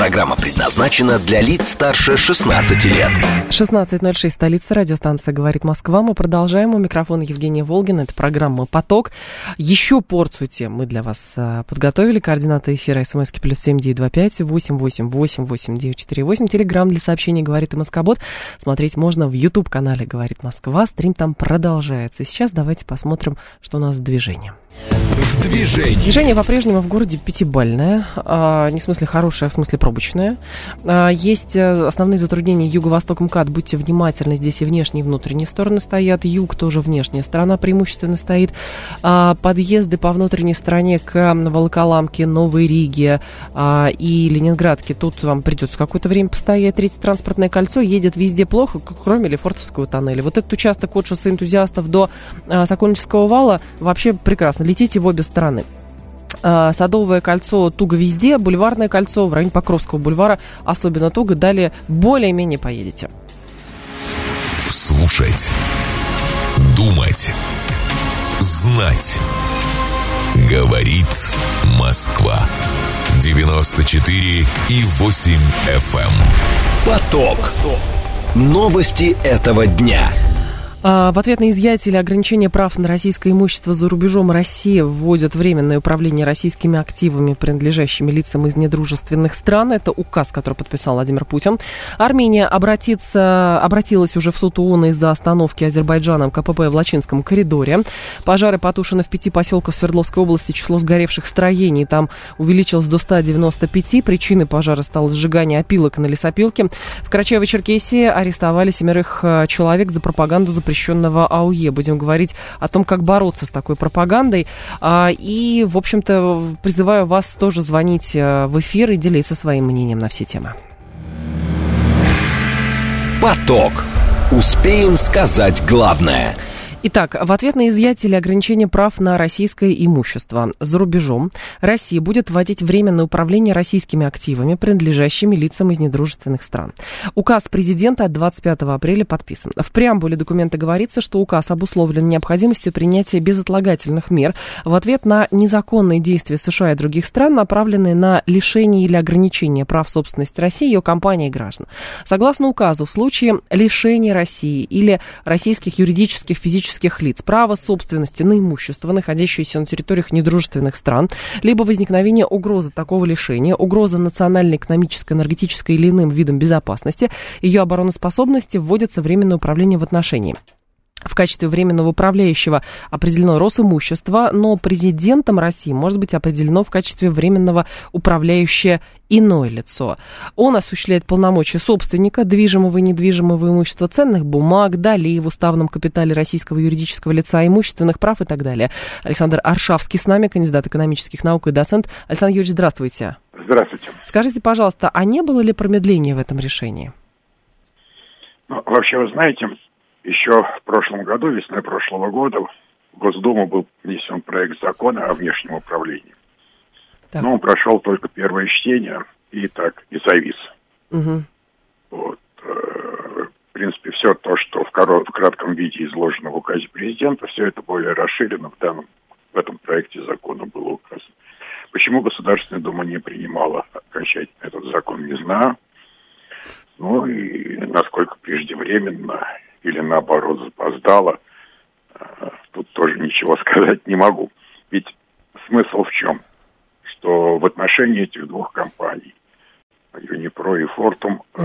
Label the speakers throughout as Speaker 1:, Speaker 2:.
Speaker 1: Программа предназначена для лиц старше 16 лет.
Speaker 2: 16.06, столица, радиостанция «Говорит Москва». Мы продолжаем. У микрофона Евгения Волгина. Это программа «Поток». Еще порцию тем мы для вас а, подготовили. Координаты эфира смски плюс семь девять два пять восемь восемь восемь восемь девять четыре восемь. Телеграмм для сообщений «Говорит и Москобот». Смотреть можно в YouTube-канале «Говорит Москва». Стрим там продолжается. Сейчас давайте посмотрим, что у нас с движением.
Speaker 1: В движении.
Speaker 2: Движение по-прежнему в городе пятибальное, а, не в смысле хорошее, а в смысле пробочное. А, есть э, основные затруднения юго-восток МКАД, будьте внимательны, здесь и внешние, и внутренние стороны стоят, юг тоже внешняя сторона преимущественно стоит. А, подъезды по внутренней стороне к Волоколамке, Новой Риге а, и Ленинградке, тут вам придется какое-то время постоять. Третье транспортное кольцо едет везде плохо, кроме Лефортовского тоннеля. Вот этот участок от шоссе энтузиастов до Сокольнического вала вообще прекрасно. Летите в обе стороны. А, Садовое кольцо туго везде, бульварное кольцо в районе Покровского бульвара особенно туго. Далее более-менее поедете.
Speaker 1: Слушать. Думать. Знать. Говорит Москва. 94 и 8 FM. эм. Поток. Новости этого дня.
Speaker 2: А, В ответ на изъятие или ограничение прав на российское имущество за рубежом Россия вводит временное управление российскими активами, принадлежащими лицам из недружественных стран. Это указ, который подписал Владимир Путин. Армения обратится, обратилась уже в суд ООН из-за остановки Азербайджаном КПП в Лачинском коридоре. Пожары потушены в пяти поселках Свердловской области. Число сгоревших строений там увеличилось до 195. Причиной пожара стало сжигание опилок на лесопилке. В Карачаево-Черкесии арестовали семерых э, человек за пропаганду запрещенного АУЕ. Будем говорить о том, как бороться с такой пропагандой. А, И, в общем-то, призываю вас тоже звонить э, в эфир и делиться своим мнением на все темы.
Speaker 1: Поток. Успеем сказать главное.
Speaker 2: Итак, в ответ на изъятие или ограничение прав на российское имущество за рубежом Россия будет вводить временное управление российскими активами, принадлежащими лицам из недружественных стран. Указ президента от 25 апреля подписан. В преамбуле документа говорится, что указ обусловлен необходимостью принятия безотлагательных мер в ответ на незаконные действия США и других стран, направленные на лишение или ограничение прав собственности России, ее компаний и граждан. Согласно указу, в случае лишения России или российских юридических физических лиц права собственности на имущество, находящееся на территориях недружественных стран, либо возникновение угрозы такого лишения, угроза национальной, экономической, энергетической или иным видам безопасности, ее обороноспособности вводится временное управление в отношении в качестве временного управляющего определено Росимущество, но президентом России может быть определено в качестве временного управляющее иное лицо. Он осуществляет полномочия собственника движимого и недвижимого имущества, ценных бумаг, долей в уставном капитале российского юридического лица, имущественных прав и так далее. Александр Аршавский с нами, кандидат экономических наук и доцент. Александр Юрьевич, здравствуйте.
Speaker 3: Здравствуйте.
Speaker 2: Скажите, пожалуйста, а не было ли промедления в этом решении?
Speaker 3: Ну, вообще, вы знаете, еще в прошлом году, весной прошлого года, в Госдуму был внесен проект закона о внешнем управлении.
Speaker 2: Так.
Speaker 3: Но он прошел только первое чтение и так, и завис.
Speaker 2: Мгм.
Speaker 3: Вот. э, В принципе, все то, что в, коро- в кратком виде изложено в указе президента, все это более расширено в данном в этом проекте закона было указано. Почему Государственная Дума не принимала окончательно этот закон, не знаю. Ну и насколько преждевременно или наоборот запоздало, э, тут тоже ничего сказать не могу. Ведь смысл в чем? Что в отношении этих двух компаний, Юнипро и Фортум, э,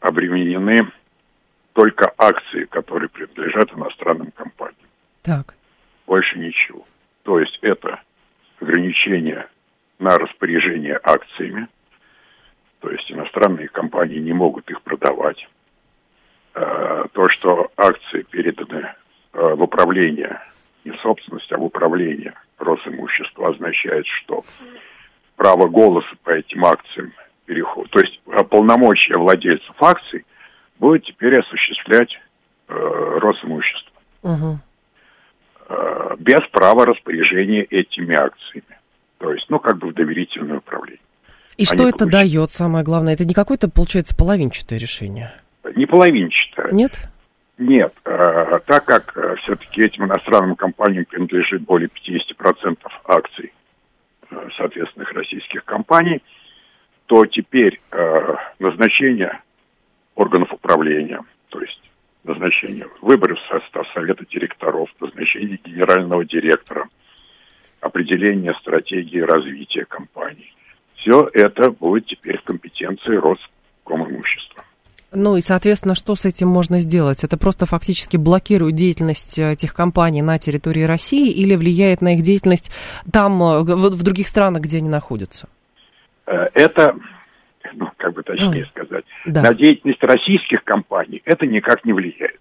Speaker 3: обременены только акции, которые принадлежат иностранным компаниям.
Speaker 2: Так.
Speaker 3: Больше ничего. То есть это ограничение на распоряжение акциями, то есть иностранные компании не могут их продавать. Э, То, что акции переданы э, в управление, не в собственность, а в управление Росимущества, означает, что право голоса по этим акциям переходит. То есть э, полномочия владельцев акций будет теперь осуществлять э, Росимущество э, без права распоряжения этими акциями. То есть, ну, как бы в доверительное управление.
Speaker 2: И что
Speaker 3: Они
Speaker 2: это
Speaker 3: получат-
Speaker 2: дает, самое главное? Это не какое-то, получается, половинчатое решение?
Speaker 3: не половинчатая.
Speaker 2: Нет?
Speaker 3: Нет, э, так как э, все-таки этим иностранным компаниям принадлежит более 50% акций э, соответственных российских компаний, то теперь э, назначение органов управления, то есть назначение выборы в состав совета директоров, назначение генерального директора, определение стратегии развития компании. Все это будет теперь в компетенции Роскомимущества.
Speaker 2: Ну и, соответственно, что с этим можно сделать? Это просто фактически блокирует деятельность этих компаний на территории России или влияет на их деятельность там, э, в, в других странах, где они находятся?
Speaker 3: Э, это, ну, как бы точнее mm. сказать,
Speaker 2: да.
Speaker 3: на деятельность российских компаний это никак не влияет.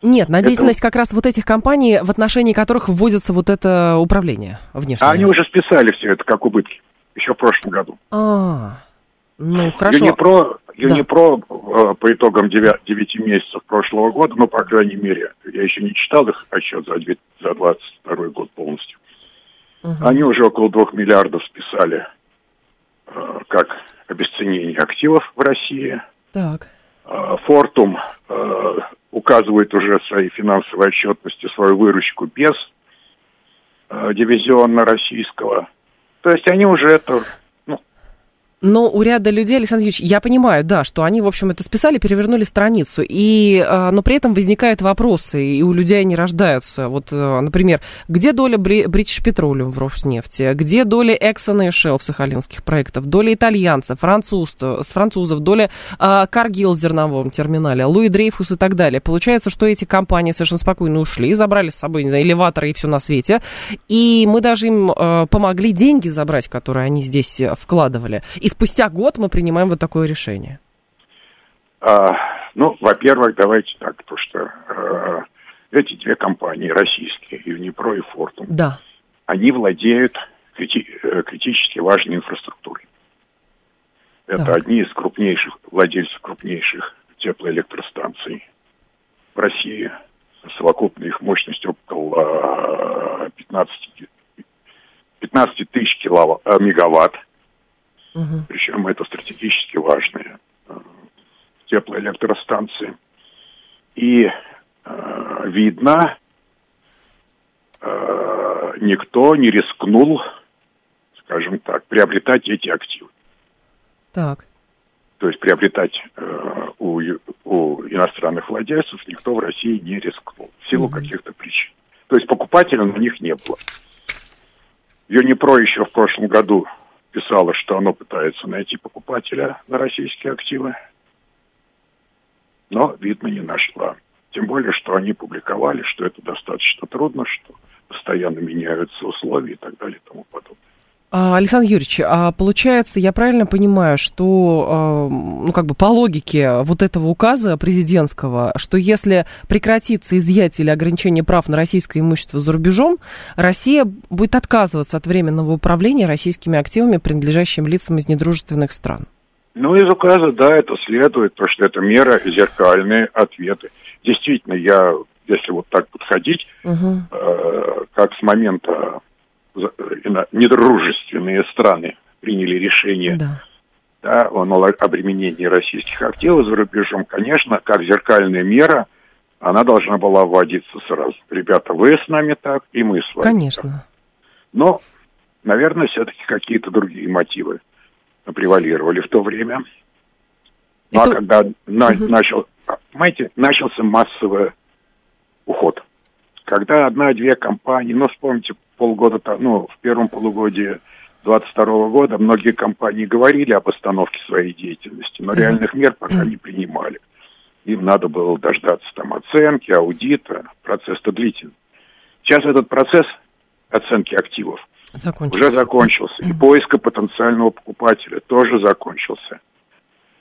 Speaker 2: Нет, на деятельность это... как раз вот этих компаний, в отношении которых вводится вот это управление внешнее.
Speaker 3: А они уже списали все это как убытки еще в прошлом году.
Speaker 2: А, ну хорошо.
Speaker 3: Юнипро, Юнипро да. Э, по итогам 9, 9 месяцев прошлого года, ну, по крайней мере, я еще не читал их отчет за, за 22 год полностью, угу. они уже около 2 миллиардов списали э, как обесценение активов в России.
Speaker 2: Так.
Speaker 3: Э, Фортум э, указывает уже в своей финансовой отчетности свою выручку без э, дивизиона российского. То есть они уже это
Speaker 2: но у ряда людей, Александр Юрьевич, я понимаю, да, что они, в общем, это списали, перевернули страницу, и, а, но при этом возникают вопросы, и у людей они рождаются. Вот, э, например, где доля British Petroleum в Роснефти, где доля Exxon и Shell в сахалинских проектах, доля итальянцев, француз, с французов, доля Каргил в зерновом терминале, Луи Дрейфус и так далее. Получается, что эти компании совершенно спокойно ушли, забрали с собой, не знаю, элеваторы и все на свете, и мы даже им э, помогли деньги забрать, которые они здесь э, вкладывали. И спустя год мы принимаем вот такое решение?
Speaker 3: А, ну, во-первых, давайте так, то что э, эти две компании, российские, Юнипро и Фортум,
Speaker 2: да.
Speaker 3: они владеют крити- э, критически важной инфраструктурой. Это так. одни из крупнейших владельцев крупнейших теплоэлектростанций в России. Совокупная их мощность около 15, 15 тысяч киловатт, э, мегаватт. Угу. Причем это стратегически важные э, теплоэлектростанции. И э, видно, э, никто не рискнул, скажем так, приобретать эти активы.
Speaker 2: Так.
Speaker 3: То есть приобретать э, у, у иностранных владельцев никто в России не рискнул в силу угу. каких-то причин. То есть покупателя на них не было. Юнипро еще в прошлом году писала, что оно пытается найти покупателя на российские активы, но, видно, не нашла. Тем более, что они публиковали, что это достаточно трудно, что постоянно меняются условия и так далее и тому подобное.
Speaker 2: А, Александр Юрьевич, а получается, я правильно понимаю, что, а, ну, как бы по логике вот этого указа президентского, что если прекратится изъятие или ограничение прав на российское имущество за рубежом, Россия будет отказываться от временного управления российскими активами, принадлежащими лицам из недружественных стран?
Speaker 3: Ну, из указа, да, это следует, потому что это мера зеркальные ответы. Действительно, я, если вот так подходить, угу. э, как с момента недружественные страны приняли решение
Speaker 2: да.
Speaker 3: Да, о обременении российских активов за рубежом, конечно, как зеркальная мера, она должна была вводиться сразу. Ребята, вы с нами так, и мы с вами.
Speaker 2: Конечно.
Speaker 3: Так. Но, наверное, все-таки какие-то другие мотивы превалировали в то время. Ну, Это... а когда на, угу. начал, понимаете, начался массовый уход. Когда одна-две компании, ну, вспомните, полгода, ну, в первом полугодии 2022 года многие компании говорили об остановке своей деятельности, но реальных мер пока не принимали. Им надо было дождаться там оценки, аудита, процесс-то длительный. Сейчас этот процесс оценки активов
Speaker 2: закончился.
Speaker 3: уже закончился. И поиска потенциального покупателя тоже закончился.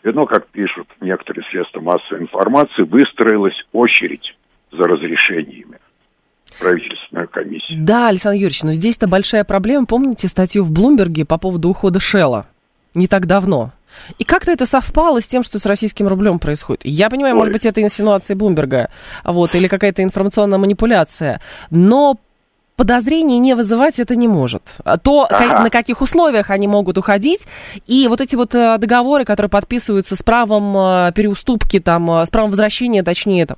Speaker 3: И, ну, как пишут некоторые средства массовой информации, выстроилась очередь за разрешениями правительственную комиссию.
Speaker 2: Да, Александр Юрьевич, но здесь-то большая проблема. Помните статью в Блумберге по поводу ухода Шелла? Не так давно. И как-то это совпало с тем, что с российским рублем происходит. Я понимаю, Ой. может быть, это инсинуации Блумберга, вот, или какая-то информационная манипуляция. Но подозрений не вызывать это не может. То, ага. на каких условиях они могут уходить, и вот эти вот э, договоры, которые подписываются с правом э, переуступки, там, э, с правом возвращения, точнее, там,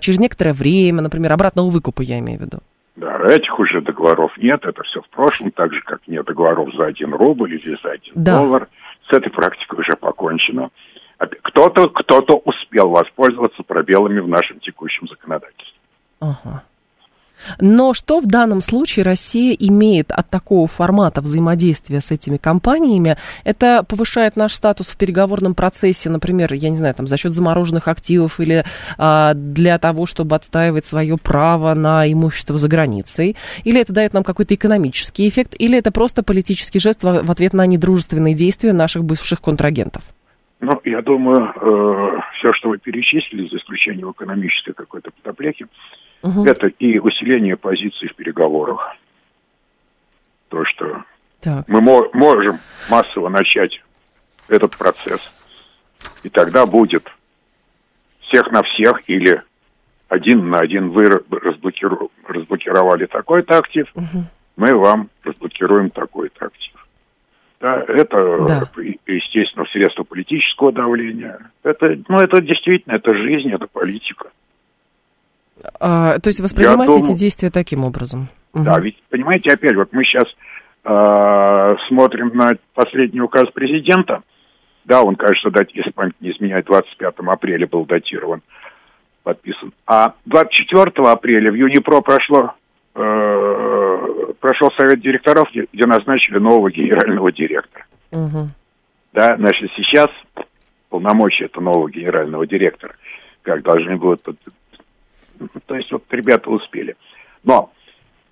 Speaker 2: через некоторое время, например, обратного выкупа, я имею в виду.
Speaker 3: Да, этих уже договоров нет, это все в прошлом, так же, как нет договоров за один рубль или за один да. доллар. С этой практикой уже покончено. Кто-то кто успел воспользоваться пробелами в нашем текущем законодательстве.
Speaker 2: Ага. Но что в данном случае Россия имеет от такого формата взаимодействия с этими компаниями? Это повышает наш статус в переговорном процессе, например, я не знаю, там, за счет замороженных активов или а, для того, чтобы отстаивать свое право на имущество за границей? Или это дает нам какой-то экономический эффект? Или это просто политический жест в, ответ на недружественные действия наших бывших контрагентов?
Speaker 3: Ну, я думаю, э, все, что вы перечислили, за исключением экономической какой-то подоплеки, Угу. Это и усиление позиций в переговорах. То, что так. мы мо- можем массово начать этот процесс, и тогда будет всех на всех или один на один вы разблокиру- разблокировали такой-то актив, угу. мы вам разблокируем такой-то актив. Да, это, да. естественно, средство политического давления. Это, ну, это действительно, это жизнь, это политика.
Speaker 2: А, то есть воспринимать эти действия таким образом?
Speaker 3: Да, угу. ведь, понимаете, опять, вот мы сейчас э, смотрим на последний указ президента, да, он, кажется, дать, если память не изменяет, 25 апреля был датирован, подписан. А 24 апреля в Юнипро прошло, э, прошел совет директоров, где, где назначили нового генерального директора. Угу. Да, значит, сейчас полномочия этого нового генерального директора, как должны будут то есть вот ребята успели. Но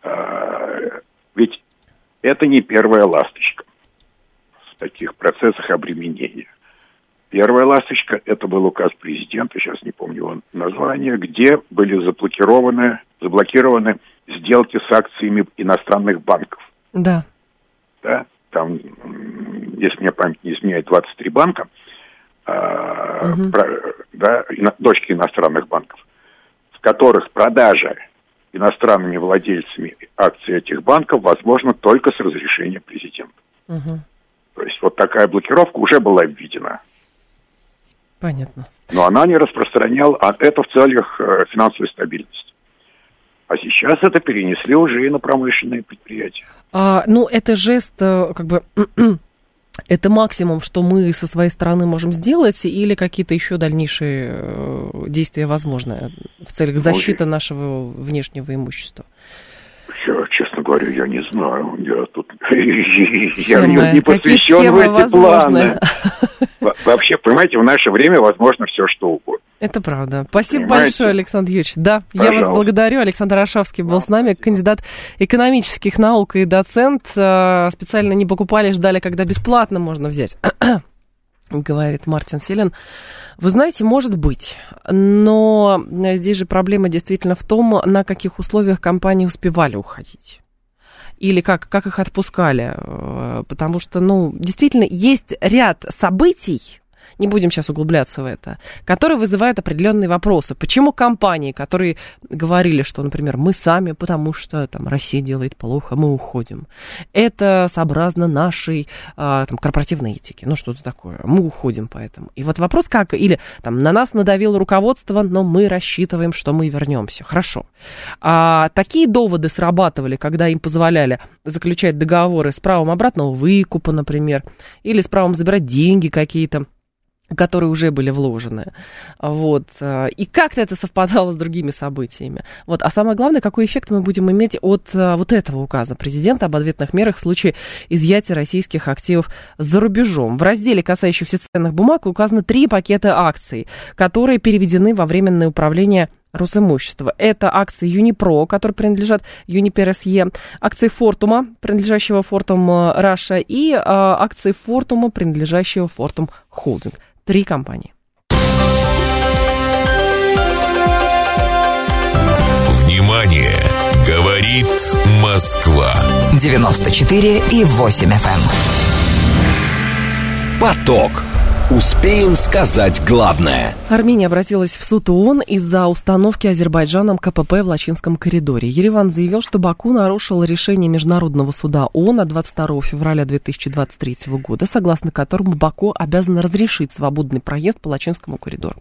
Speaker 3: э, ведь это не первая ласточка в таких процессах обременения. Первая ласточка – это был указ президента, сейчас не помню его название, где были заблокированы, заблокированы сделки с акциями иностранных банков.
Speaker 2: Да.
Speaker 3: Да, там, если мне память не изменяет, 23 банка, угу. про, да, дочки иностранных банков которых продажа иностранными владельцами акций этих банков возможно только с разрешения президента. Угу. То есть вот такая блокировка уже была введена.
Speaker 2: Понятно.
Speaker 3: Но она не распространяла, а это в целях э, финансовой стабильности. А сейчас это перенесли уже и на промышленные предприятия.
Speaker 2: А, ну, это жест, э, как бы, это максимум, что мы со своей стороны можем сделать, или какие-то еще дальнейшие э, действия возможны в целях защиты нашего внешнего имущества?
Speaker 3: Честно говоря, я не знаю. Я тут я не, посвящен в эти возможны? планы. Вообще, понимаете, в наше время возможно все, что угодно.
Speaker 2: Это правда. Спасибо Понимаете? большое, Александр Юрьевич. Да, Пожалуйста. я вас благодарю. Александр Рашавский был с нами, кандидат экономических наук и доцент. Э, специально не покупали, ждали, когда бесплатно можно взять. Говорит Мартин Селин. Вы знаете, может быть, но здесь же проблема действительно в том, на каких условиях компании успевали уходить или как, как их отпускали. Э, потому что, ну, действительно, есть ряд событий, не будем сейчас углубляться в это, которые вызывают определенные вопросы. Почему компании, которые говорили, что, например, мы сами, потому что там Россия делает плохо, мы уходим, это сообразно нашей а, там, корпоративной этике, ну что-то такое, мы уходим поэтому. И вот вопрос как, или там на нас надавило руководство, но мы рассчитываем, что мы вернемся. Хорошо. А такие доводы срабатывали, когда им позволяли заключать договоры с правом обратного выкупа, например, или с правом забирать деньги какие-то которые уже были вложены. Вот. Э, и как-то это совпадало с другими событиями. Вот. А самое главное, какой эффект мы будем иметь от э, вот этого указа президента об ответных мерах в случае изъятия российских активов за рубежом. В разделе, касающихся ценных бумаг, указаны три пакета акций, которые переведены во временное управление Росимущества. Это акции Юнипро, которые принадлежат Юнипер СЕ, акции Фортума, принадлежащего Фортум Раша, и а, акции Фортума, принадлежащего Фортум Холдинг. Три компании.
Speaker 1: Внимание! Говорит Москва. 94 и 8 FM. Эм. Поток. Успеем сказать главное.
Speaker 2: Армения обратилась в суд ООН из-за установки Азербайджаном КПП в Лачинском коридоре. Ереван заявил, что Баку нарушил решение Международного суда ООН от 22 февраля 2023 года, согласно которому Баку обязан разрешить свободный проезд по Лачинскому коридору.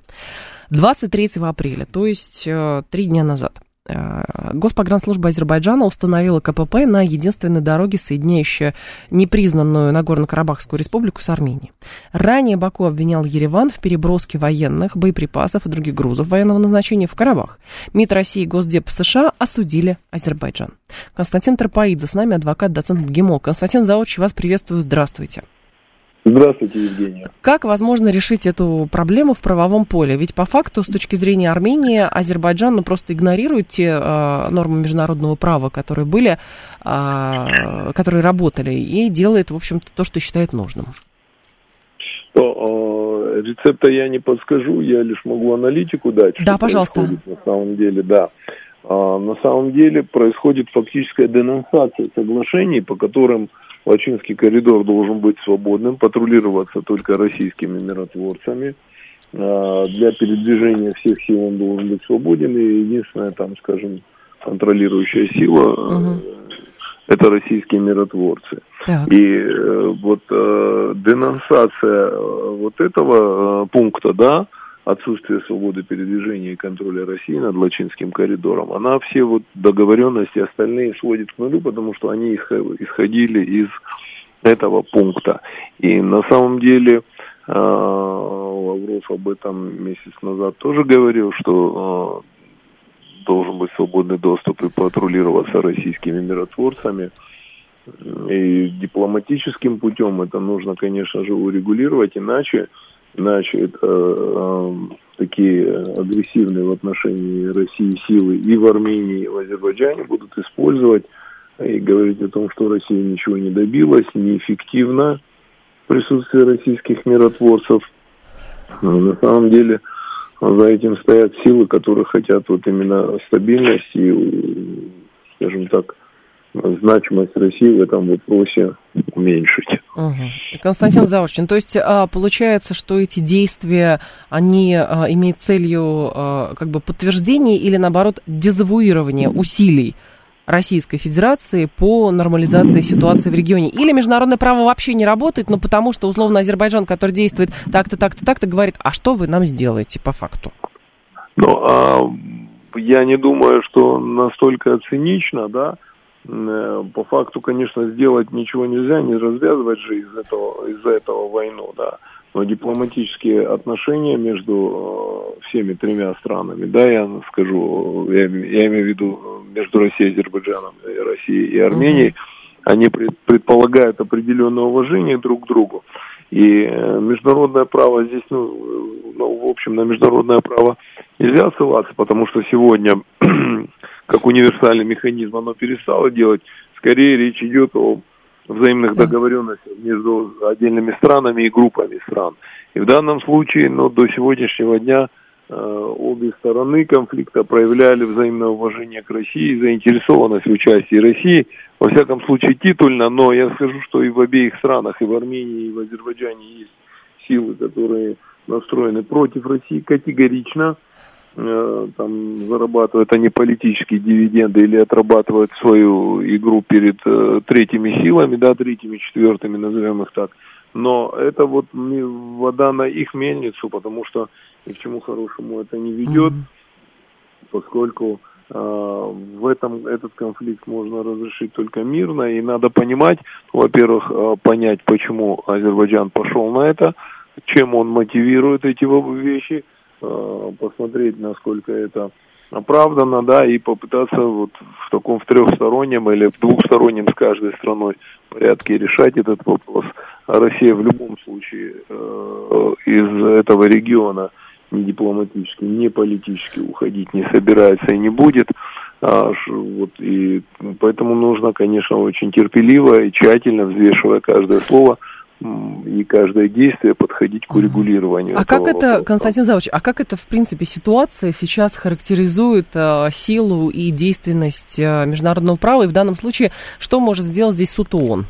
Speaker 2: 23 апреля, то есть э, три дня назад. Э, Госпогранслужба Азербайджана установила КПП на единственной дороге, соединяющей непризнанную Нагорно-Карабахскую республику с Арменией. Ранее Баку обвинял Ереван в переброске военных, боеприпасов и других грузов военного назначения в Карабах. МИД России и Госдеп США осудили Азербайджан. Константин Тропаидзе с нами, адвокат, доцент ГИМО. Константин Заочи, вас приветствую, здравствуйте.
Speaker 4: Здравствуйте, Евгения.
Speaker 2: Как возможно решить эту проблему в правовом поле? Ведь по факту, с точки зрения Армении, Азербайджан ну, просто игнорирует те э, нормы международного права, которые были, э, которые работали, и делает, в общем-то, то, что считает нужным.
Speaker 4: То, э, рецепта я не подскажу, я лишь могу аналитику дать.
Speaker 2: Да, пожалуйста.
Speaker 4: На самом деле, да. А, на самом деле происходит фактическая денонсация соглашений, по которым Лачинский коридор должен быть свободным, патрулироваться только российскими миротворцами. А, для передвижения всех сил он должен быть свободен, и единственная там, скажем, контролирующая сила угу. это российские миротворцы. Так. И э, вот э, денонсация вот этого пункта, да, отсутствие свободы передвижения и контроля России над Лачинским коридором, она все вот договоренности остальные сводит к нулю, потому что они исходили из этого пункта. И на самом деле э, Лавров об этом месяц назад тоже говорил, что э, должен быть свободный доступ и патрулироваться российскими миротворцами. И дипломатическим путем это нужно, конечно же, урегулировать, иначе значит, э, э, такие агрессивные в отношении России силы и в Армении, и в Азербайджане будут использовать и говорить о том, что Россия ничего не добилась, неэффективно присутствие российских миротворцев. Но на самом деле за этим стоят силы, которые хотят вот именно стабильности и, скажем так, значимость России в этом вопросе уменьшить.
Speaker 2: Угу. Константин Заушчин, то есть а, получается, что эти действия, они а, имеют целью а, как бы подтверждение или наоборот дезавуирование усилий Российской Федерации по нормализации ситуации в регионе. Или международное право вообще не работает, но потому что условно Азербайджан, который действует так-то, так-то, так-то, говорит, а что вы нам сделаете по факту?
Speaker 4: Ну, а, я не думаю, что настолько цинично, да, по факту, конечно, сделать ничего нельзя, не развязывать же из этого, из-за этого войну, да. Но дипломатические отношения между э, всеми тремя странами, да, я скажу, я, я имею в виду между Россией, Азербайджаном, и Россией и Арменией, mm-hmm. они пред, предполагают определенное уважение друг к другу. И э, международное право здесь, ну, ну, в общем, на международное право нельзя ссылаться, потому что сегодня как универсальный механизм оно перестало делать. Скорее речь идет о взаимных договоренностях между отдельными странами и группами стран. И в данном случае, ну, до сегодняшнего дня э, обе стороны конфликта проявляли взаимное уважение к России, заинтересованность в участии России, во всяком случае титульно, но я скажу, что и в обеих странах, и в Армении, и в Азербайджане есть силы, которые настроены против России категорично, Э, там зарабатывают они политические дивиденды или отрабатывают свою игру перед э, третьими силами, да, третьими, четвертыми, назовем их так. Но это вот вода на их мельницу, потому что ни к чему хорошему это не ведет, mm-hmm. поскольку э, в этом этот конфликт можно разрешить только мирно, и надо понимать, во-первых, э, понять, почему Азербайджан пошел на это, чем он мотивирует эти вещи – Э, посмотреть, насколько это оправдано, да, и попытаться вот в таком в трехстороннем или в двухстороннем с каждой страной порядке решать этот вопрос. А Россия в любом случае из этого региона ни дипломатически, ни политически уходить не собирается и не будет. А, вот, и поэтому нужно, конечно, очень терпеливо и тщательно, взвешивая каждое слово, и каждое действие подходить к урегулированию.
Speaker 2: А как это, вопроса. Константин Завович, а как это, в принципе, ситуация сейчас характеризует э, силу и действенность э, международного права? И в данном случае, что может сделать здесь суд ООН?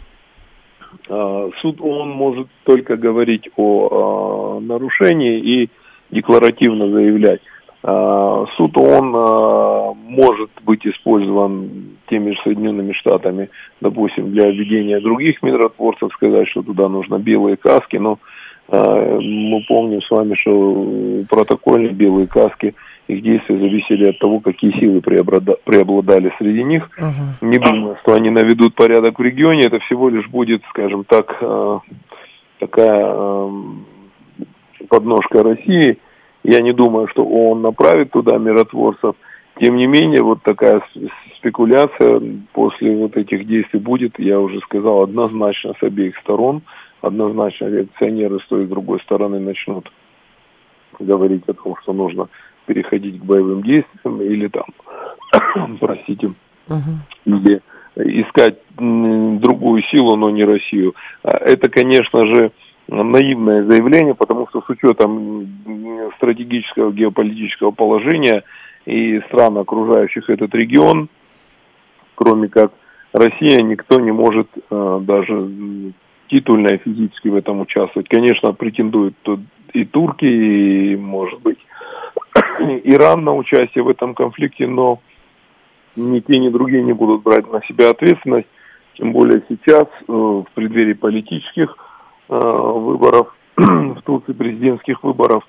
Speaker 4: а, суд он может только говорить о нарушении и декларативно заявлять. Суд он может быть использован теми же Соединенными Штатами, допустим, для введения других миротворцев, сказать, что туда нужно белые каски, но мы помним с вами, что протокольные белые каски – их действия зависели от того, какие силы преобладали среди них. Uh-huh. Не думаю, что они наведут порядок в регионе. Это всего лишь будет, скажем так, такая подножка России. Я не думаю, что он направит туда миротворцев. Тем не менее, вот такая спекуляция после вот этих действий будет, я уже сказал, однозначно с обеих сторон. Однозначно реакционеры с той и с другой стороны начнут говорить о том, что нужно переходить к боевым действиям или там, простите, uh-huh. или искать другую силу, но не Россию. А это, конечно же, наивное заявление, потому что с учетом стратегического геополитического положения и стран, окружающих этот регион, кроме как Россия, никто не может э, даже титульно и физически в этом участвовать. Конечно, претендуют тут и турки, и, может быть, Иран на участие в этом конфликте, но ни те, ни другие не будут брать на себя ответственность, тем более сейчас, э, в преддверии политических выборов, в Турции президентских выборов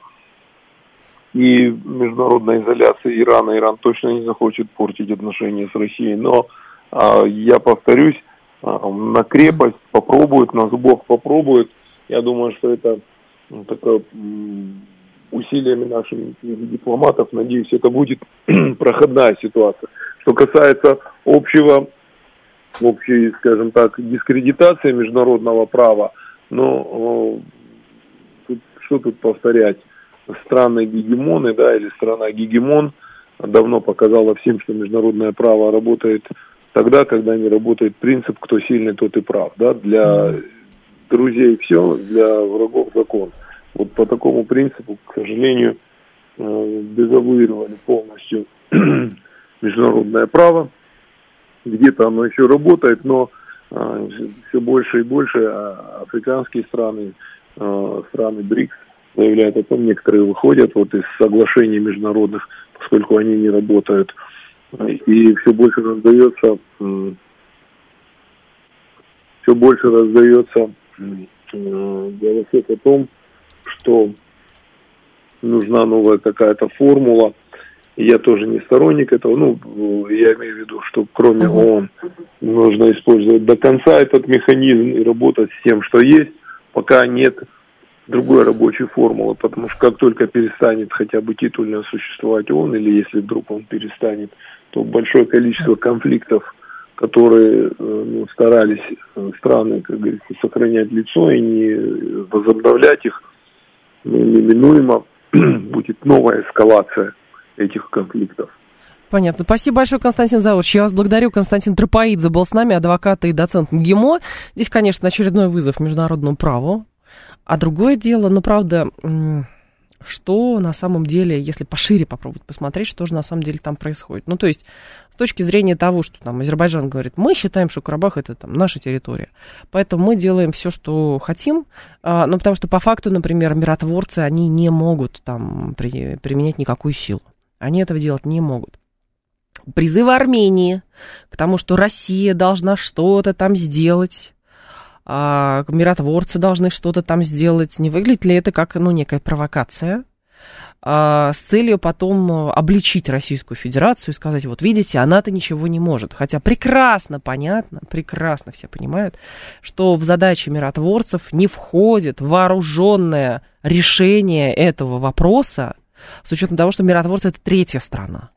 Speaker 4: и международной изоляции Ирана. Иран точно не захочет портить отношения с Россией, но а, я повторюсь, а, на крепость попробуют, на зубов попробуют. Я думаю, что это такое усилиями наших дипломатов, надеюсь, это будет проходная ситуация. Что касается общего, общей, скажем так, дискредитации международного права, но тут, что тут повторять? Страны гегемоны, да, или страна гегемон давно показала всем, что международное право работает тогда, когда не работает принцип «кто сильный, тот и прав». Да? Для друзей все, для врагов закон. Вот по такому принципу, к сожалению, э, дезавуировали полностью международное право. Где-то оно еще работает, но все больше и больше а, африканские страны, э, страны БРИКС заявляют о том, некоторые выходят вот из соглашений международных, поскольку они не работают. И все больше раздается, все больше раздается голосов о том, что нужна новая какая-то формула. Я тоже не сторонник этого. Ну, я имею в виду, что кроме ООН нужно использовать до конца этот механизм и работать с тем, что есть, пока нет другой рабочей формулы, потому что как только перестанет хотя бы титульно существовать ООН, или если вдруг он перестанет, то большое количество конфликтов, которые э, ну, старались э, страны, как говорится, сохранять лицо и не возобновлять их, неминуемо будет новая эскалация этих конфликтов.
Speaker 2: Понятно. Спасибо большое, Константин Заурч. Я вас благодарю. Константин Тропоидзе был с нами, адвокат и доцент МГИМО. Здесь, конечно, очередной вызов международному праву. А другое дело, ну, правда, что на самом деле, если пошире попробовать посмотреть, что же на самом деле там происходит. Ну, то есть, с точки зрения того, что там Азербайджан говорит, мы считаем, что Карабах это там наша территория, поэтому мы делаем все, что хотим, а, ну, потому что по факту, например, миротворцы, они не могут там при, применять никакую силу. Они этого делать не могут. Призывы Армении к тому, что Россия должна что-то там сделать, а, миротворцы должны что-то там сделать, не выглядит ли это как, ну, некая провокация, а, с целью потом э, обличить Российскую Федерацию и сказать, вот видите, она-то ничего не может. Хотя прекрасно понятно, прекрасно все понимают, что в задачи миротворцев не входит вооруженное решение этого вопроса, с учетом того, что миротворцы это третья страна.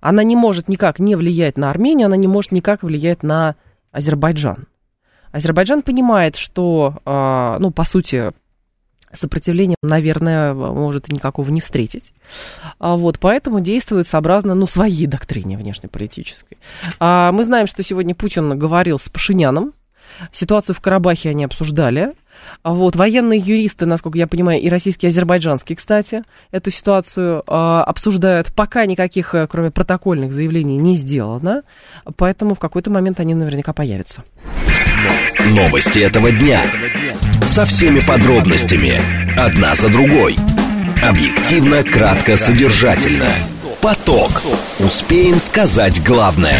Speaker 2: Она не может никак не влиять на Армению, она не может никак влиять на Азербайджан. Азербайджан понимает, что, а, ну, по сути, сопротивления, наверное, может никакого не встретить. А вот, поэтому действует сообразно ну, своей доктрине внешнеполитической. А мы знаем, что сегодня Путин говорил с Пашиняном. Ситуацию в Карабахе они обсуждали. А вот, военные юристы, насколько я понимаю, и российские, и азербайджанские, кстати, эту ситуацию э, обсуждают. Пока никаких, э, кроме протокольных заявлений, не сделано. Поэтому в какой-то момент они наверняка появятся.
Speaker 1: Новости этого дня. Со всеми подробностями. Одна за другой. Объективно, кратко, содержательно. Поток. Успеем сказать главное.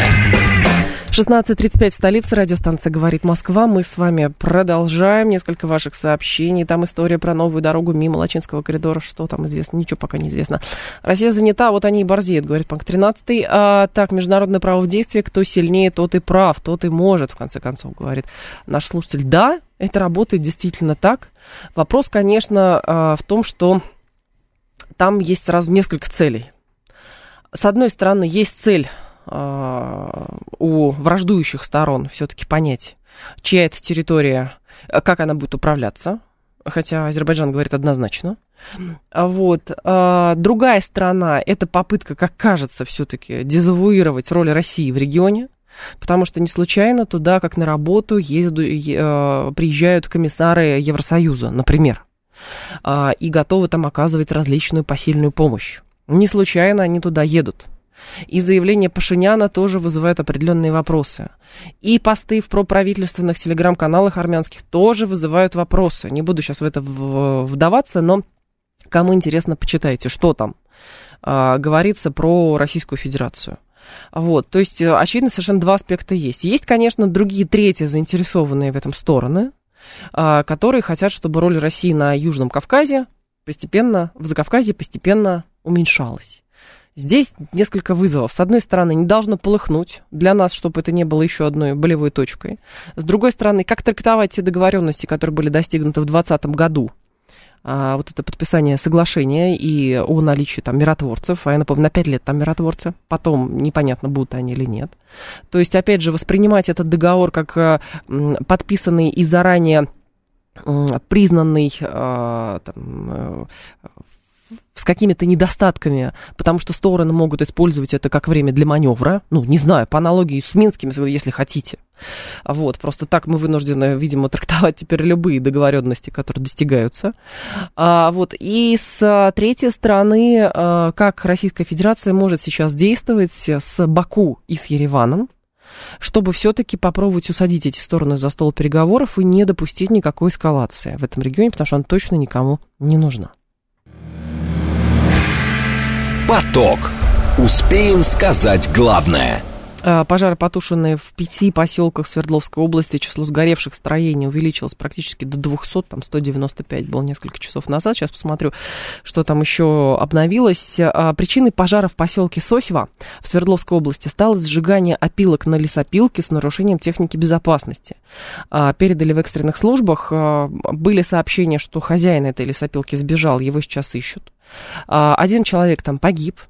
Speaker 2: 16.35, столица, радиостанция «Говорит Москва». Мы с вами продолжаем. Несколько ваших сообщений. Там история про новую дорогу мимо Лачинского коридора. Что там известно? Ничего пока не известно. Россия занята, вот они и борзеют, говорит пункт 13. А, так, международное право в действии. Кто сильнее, тот и прав, тот и может, в конце концов, говорит наш слушатель. Да, это работает действительно так. Вопрос, конечно, а, в том, что там есть сразу несколько целей. С одной стороны, есть цель у враждующих сторон все-таки понять, чья это территория, как она будет управляться, хотя Азербайджан говорит однозначно. Вот. А, другая сторона – это попытка, как кажется, все-таки дезавуировать роль России в регионе, потому что не случайно туда, как на работу, ездят, а, приезжают комиссары Евросоюза, например, и готовы там оказывать различную посильную помощь. Не случайно они туда едут – и заявление Пашиняна тоже вызывает определенные вопросы. И посты в проправительственных телеграм-каналах армянских тоже вызывают вопросы. Не буду сейчас в это вдаваться, но кому интересно, почитайте, что там а, говорится про Российскую Федерацию. Вот, то есть, очевидно, совершенно два аспекта есть. Есть, конечно, другие, третьи заинтересованные в этом стороны, а, которые хотят, чтобы роль России на Южном Кавказе постепенно, в Закавказье постепенно уменьшалась. Здесь несколько вызовов. С одной стороны, не должно полыхнуть для нас, чтобы это не было еще одной болевой точкой. С другой стороны, как трактовать те договоренности, которые были достигнуты в 2020 году, а, вот это подписание соглашения и о наличии там миротворцев, а я напомню, на 5 лет там миротворцы, потом непонятно, будут они или нет. То есть, опять же, воспринимать этот договор как а, подписанный и заранее признанный а, там, с какими-то недостатками, потому что стороны могут использовать это как время для маневра. Ну, не знаю, по аналогии с Минскими, если хотите. Вот, просто так мы вынуждены, видимо, трактовать теперь любые договоренности, которые достигаются. А, вот, и с третьей стороны, а, как Российская Федерация может сейчас действовать с Баку и с Ереваном, чтобы все-таки попробовать усадить эти стороны за стол переговоров и не допустить никакой эскалации в этом регионе, потому что она точно никому не нужна.
Speaker 1: Поток. Успеем сказать главное.
Speaker 2: А, пожары, потушенные в пяти поселках Свердловской области, число сгоревших строений увеличилось практически до 200, там 195 было несколько часов назад. Сейчас посмотрю, что там еще обновилось. А, причиной пожара в поселке Сосева в Свердловской области стало сжигание опилок на лесопилке с нарушением техники безопасности. А, передали в экстренных службах. Были сообщения, что хозяин этой лесопилки сбежал, его сейчас ищут. Один человек там погиб,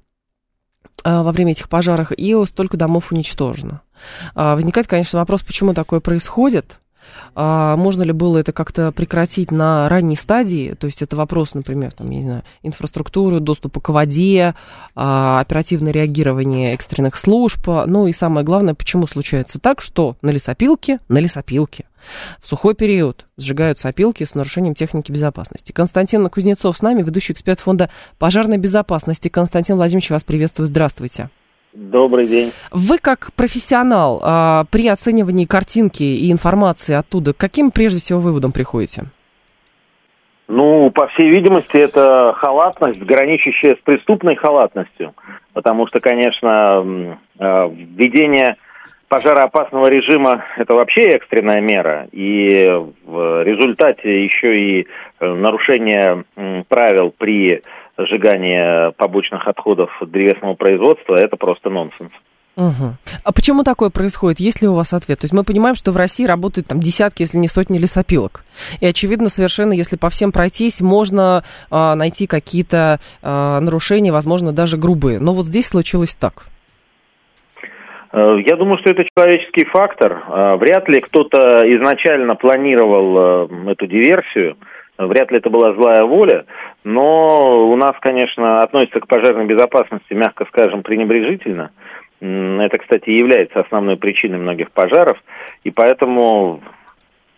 Speaker 2: а, во время этих пожаров, и столько домов уничтожено. А, возникает, конечно, вопрос, почему такое происходит. А, можно ли было это как-то прекратить на ранней стадии? То есть это вопрос, например, там, я не знаю, инфраструктуры, доступа к воде, оперативное реагирование экстренных служб. Ну и самое главное, почему случается так, что на лесопилке, на лесопилке в сухой период сжигаются опилки с нарушением техники безопасности. Константин Кузнецов с нами, ведущий эксперт фонда пожарной безопасности. Константин Владимирович, вас приветствую. Здравствуйте.
Speaker 5: Добрый день.
Speaker 2: Вы как профессионал а, при оценивании картинки и информации оттуда, к каким прежде всего выводам приходите?
Speaker 5: Ну, по всей видимости, это халатность, граничащая с преступной халатностью. Потому что, конечно, а, введение пожароопасного режима это вообще экстренная мера, и в результате еще и э, нарушение правил при сжигании побочных отходов древесного производства это просто нонсенс.
Speaker 2: Угу. А почему такое происходит? Есть ли у вас ответ? То есть мы понимаем, что в России работают там десятки, если не сотни лесопилок. И очевидно совершенно, если по всем пройтись, можно а, найти какие-то а, нарушения, возможно, даже грубые. Но вот здесь случилось так.
Speaker 5: Э, я думаю, что это человеческий фактор. Э, вряд ли кто-то изначально планировал э, эту диверсию, вряд ли это была злая воля, но у нас, конечно, относится к пожарной безопасности, мягко скажем, пренебрежительно. Это, кстати, является основной причиной многих пожаров, и поэтому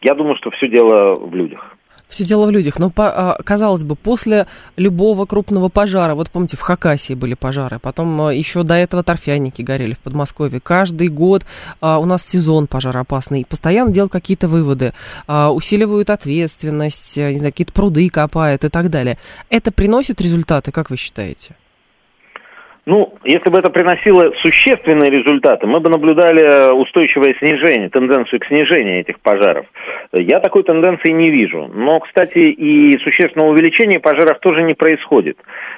Speaker 5: я думаю, что все дело в людях.
Speaker 2: Все дело в людях. Но, а, казалось бы, после любого крупного пожара, вот помните, в Хакасии были пожары, потом а, еще до этого торфяники горели в Подмосковье. Каждый год а, у нас сезон пожароопасный. Постоянно делают какие-то выводы, усиливают ответственность, не знаю, какие-то пруды копают и так далее. Это приносит результаты, как вы считаете?
Speaker 5: Ну, если бы это приносило существенные результаты, мы бы наблюдали устойчивое снижение, тенденцию к снижению этих пожаров. Я такой тенденции не вижу. Но, кстати, и существенного увеличения пожаров тоже не происходит.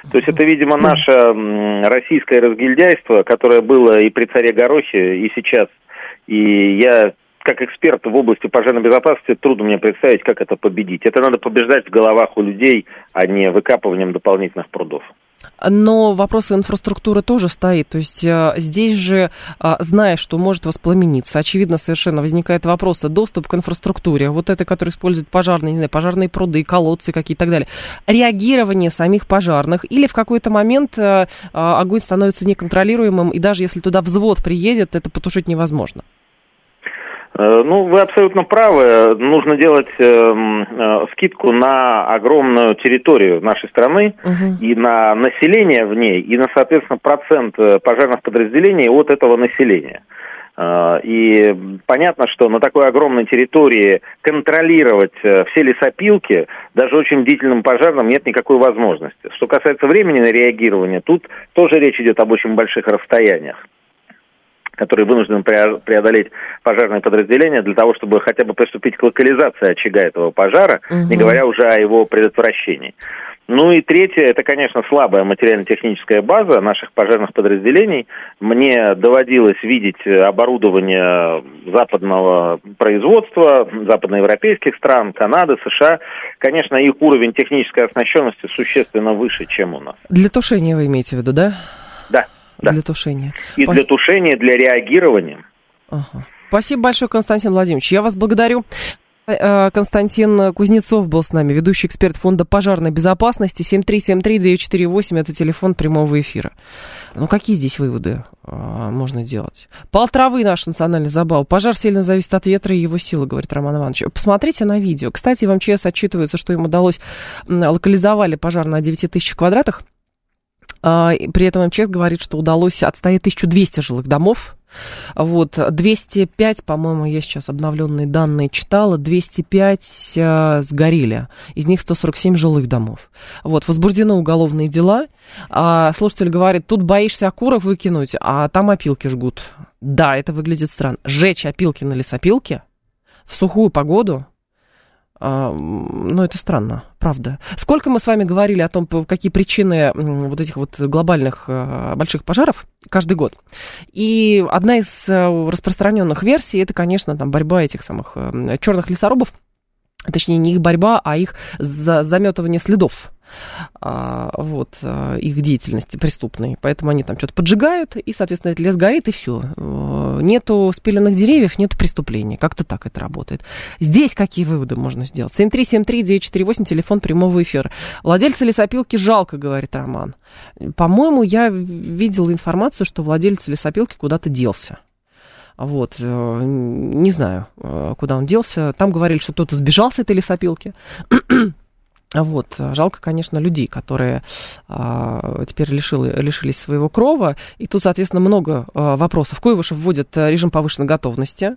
Speaker 5: То есть это, видимо, наше российское разгильдяйство, которое было и при царе Горохе, и сейчас. И я как эксперт в области пожарной безопасности трудно мне представить, как это победить. Это надо побеждать в головах у людей, а не выкапыванием дополнительных прудов.
Speaker 2: Но вопрос инфраструктуры тоже стоит. То есть э, здесь же, э, зная, что может воспламениться, очевидно совершенно возникает вопрос доступ к инфраструктуре, вот это, который используют пожарные, не знаю, пожарные пруды, колодцы какие-то и так далее, реагирование самих пожарных, или в какой-то момент э, огонь становится неконтролируемым, и даже если туда взвод приедет, это потушить невозможно.
Speaker 5: Э, ну, вы абсолютно правы. Нужно делать э, э, скидку на огромную территорию нашей страны угу. и на население в ней, и на, соответственно, процент э, пожарных подразделений от этого населения. Э, и понятно, что на такой огромной территории контролировать все лесопилки даже очень длительным пожарным нет никакой возможности. Что касается времени на реагирование, тут тоже речь идет об очень больших расстояниях которые вынуждены преодолеть пожарные подразделения для того, чтобы хотя бы приступить к локализации очага этого пожара, угу. не говоря уже о его предотвращении. Ну и третье, это, конечно, слабая материально-техническая база наших пожарных подразделений. Мне доводилось видеть оборудование западного производства, западноевропейских стран, Канады, США. Конечно, их уровень технической оснащенности существенно выше, чем у нас.
Speaker 2: Для тушения вы имеете в виду, да?
Speaker 5: Да.
Speaker 2: Для тушения.
Speaker 5: И По... для тушения, для реагирования.
Speaker 2: Ага. Спасибо большое, Константин Владимирович. Я вас благодарю. Э, Константин Кузнецов был с нами, ведущий эксперт Фонда пожарной безопасности. 7373948 это телефон прямого эфира. Ну, какие здесь выводы а, можно делать? Пал травы наш национальный забал. Пожар сильно зависит от ветра и его силы, говорит Роман Иванович. Посмотрите на видео. Кстати, в МЧС отчитывается, что им удалось локализовали пожар на 9 тысяч квадратах. А, при этом МЧС говорит, что удалось отстоять 1200 жилых домов. Вот, 205, по-моему, я сейчас обновленные данные читала, 205 э, сгорели, из них 147 жилых домов. Вот, возбуждены уголовные дела. А, слушатель говорит, тут боишься окурок выкинуть, а там опилки жгут. Да, это выглядит странно. Жечь опилки на лесопилке в сухую погоду, а, ну, это странно, правда. Сколько мы с вами говорили о том, какие причины вот этих вот глобальных а, больших пожаров каждый год. И одна из э, распространенных версий, это, конечно, там борьба этих самых э, черных лесорубов, точнее, не их борьба, а их заметывание следов а, вот, а, их деятельности преступной. Поэтому они там что-то поджигают, и, соответственно, этот лес горит, и все. Э, нету спиленных деревьев, нет преступления. Как-то так это работает. Здесь какие выводы можно сделать? 7373948, телефон прямого эфира. Владельца лесопилки жалко, говорит Роман. По-моему, я видела информацию, что владелец лесопилки куда-то делся. Вот, э, не знаю, э, куда он делся. Там говорили, что кто-то сбежал с этой лесопилки. Вот. Жалко, конечно, людей, которые а, теперь лишили, лишились своего крова. И тут, соответственно, много а, вопросов. Куйвышев вводит э, режим повышенной готовности.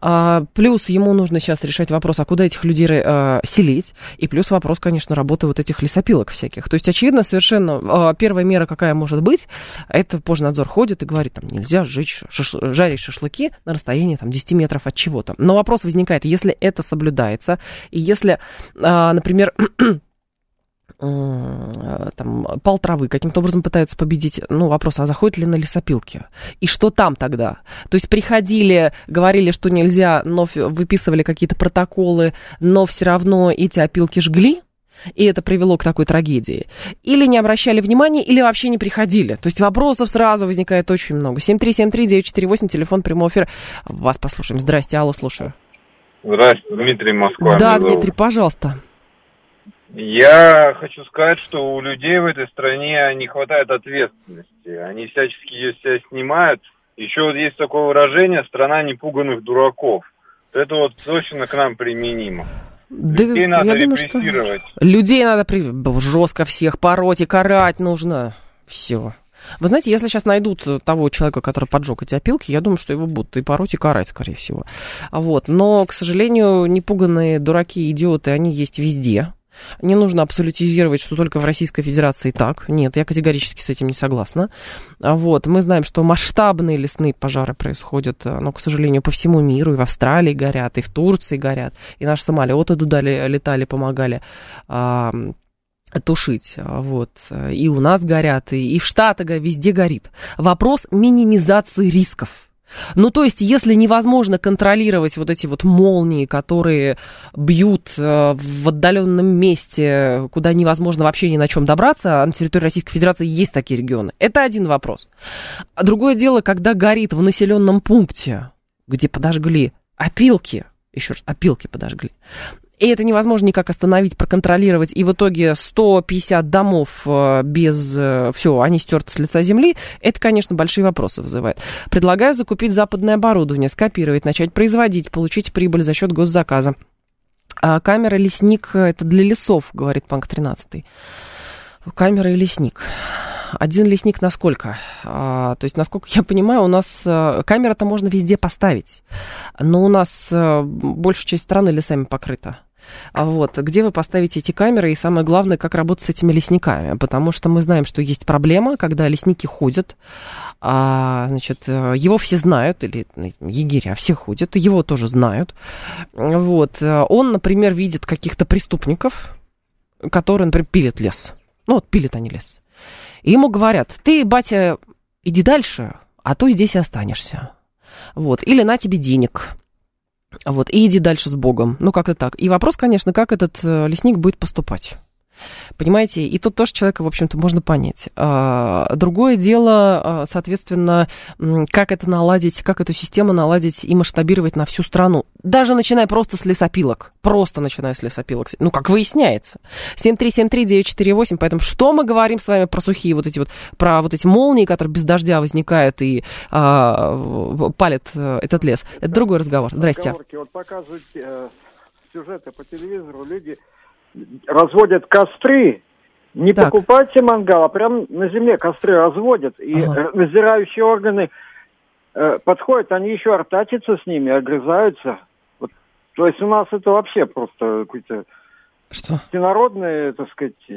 Speaker 2: А, плюс ему нужно сейчас решать вопрос, а куда этих людей а, селить. И плюс вопрос, конечно, работы вот этих лесопилок всяких. То есть, очевидно, совершенно а, первая мера, какая может быть, это пожнадзор ходит и говорит, там, нельзя жечь, шаш, жарить шашлыки на расстоянии там, 10 метров от чего-то. Но вопрос возникает, если это соблюдается, и если, а, например, там, пал травы каким-то образом пытаются победить. Ну, вопрос, а заходят ли на лесопилки? И что там тогда? То есть приходили, говорили, что нельзя, но выписывали какие-то протоколы, но все равно эти опилки жгли? и это привело к такой трагедии. Или не обращали внимания, или вообще не приходили. То есть вопросов сразу возникает очень много. 7373948, телефон прямого эфира. Вас послушаем. Здрасте, алло, слушаю.
Speaker 6: Здрасте, Дмитрий Москва.
Speaker 2: Да, Дмитрий, пожалуйста.
Speaker 6: Я хочу сказать, что у людей в этой стране не хватает ответственности. Они всячески ее себя снимают. Еще вот есть такое выражение «страна непуганных дураков». Это вот точно к нам применимо.
Speaker 2: Да,
Speaker 6: Людей надо
Speaker 2: я думаю, что людей надо при... жестко всех пороть и карать нужно. Все. Вы знаете, если сейчас найдут того человека, который поджег эти опилки, я думаю, что его будут и пороть, и карать, скорее всего. Вот. Но, к сожалению, непуганные дураки, идиоты, они есть везде. Не нужно абсолютизировать, что только в Российской Федерации так. Нет, я категорически с этим не согласна. А Вот. Мы знаем, что масштабные лесные пожары происходят, э, но, к сожалению, по всему миру. И в Австралии горят, и в Турции горят. И наши самолеты туда ли- летали, помогали а, тушить. А, Вот. И у нас горят, и, и в Штатах го- везде горит. Вопрос минимизации рисков. Ну, то есть, если невозможно контролировать вот эти вот молнии, которые бьют э, в отдаленном месте, куда невозможно вообще ни на чем добраться, а на территории Российской Федерации есть такие регионы, это один вопрос. А другое дело, когда горит в населенном пункте, где подожгли опилки, еще раз, опилки подожгли, и это невозможно никак остановить, проконтролировать, и в итоге 150 домов э, без... Все, они стерты с лица земли, это, конечно, большие вопросы вызывает. Предлагаю закупить западное оборудование, скопировать, начать производить, получить прибыль за счет госзаказа. А камера лесник это для лесов, говорит Панк 13. Камера и лесник. Один лесник на сколько? А, то есть, насколько я понимаю, у нас а, камера-то можно везде поставить, но у нас а, большая часть страны лесами покрыта. А вот, где вы поставите эти камеры, и самое главное, как работать с этими лесниками, потому что мы знаем, что есть проблема, когда лесники ходят, а, значит, его все знают, или ну, егеря все ходят, его тоже знают, вот, он, например, видит каких-то преступников, которые, например, пилят лес, ну, вот пилят они лес, и ему говорят, ты, батя, иди дальше, а то здесь и останешься, вот, или на тебе денег, вот, и иди дальше с Богом. Ну, как-то так. И вопрос, конечно, как этот э, лесник будет поступать. Понимаете, и тут тоже человека, в общем-то, можно понять. А, Другое дело, а, соответственно, как это наладить, как эту систему наладить и масштабировать на всю страну. Даже начиная просто с лесопилок. Просто начиная с лесопилок. Ну, как выясняется. 7373948. Поэтому что мы говорим с вами про сухие вот эти вот, про вот эти молнии, которые без дождя возникают и а, палят э, этот лес. Это другой разговор. Здрасте.
Speaker 7: Вот показывают э, сюжеты по телевизору, люди разводят костры. Не
Speaker 2: Так.
Speaker 7: покупайте мангал, а прям на земле костры разводят. И
Speaker 2: Ага.
Speaker 7: э, надзирающие органы э, подходят, они еще артачатся с ними, огрызаются. Вот, то есть у нас это вообще просто какой-то
Speaker 2: Что?
Speaker 7: всенародные, так сказать, э,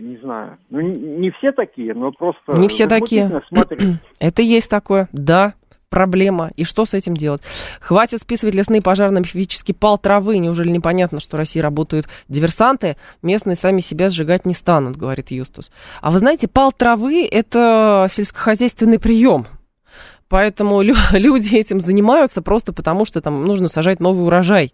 Speaker 7: не знаю. Ну, не, все такие, но просто...
Speaker 2: Не все такие. Это есть такое, да, проблема. И что с этим делать? Хватит списывать лесные пожары на мифический пал травы. Неужели непонятно, что в России работают диверсанты? Местные сами себя сжигать не станут, говорит Юстус. А вы знаете, пал травы – это сельскохозяйственный прием. Поэтому лю- люди этим занимаются просто потому, что там нужно сажать новый урожай.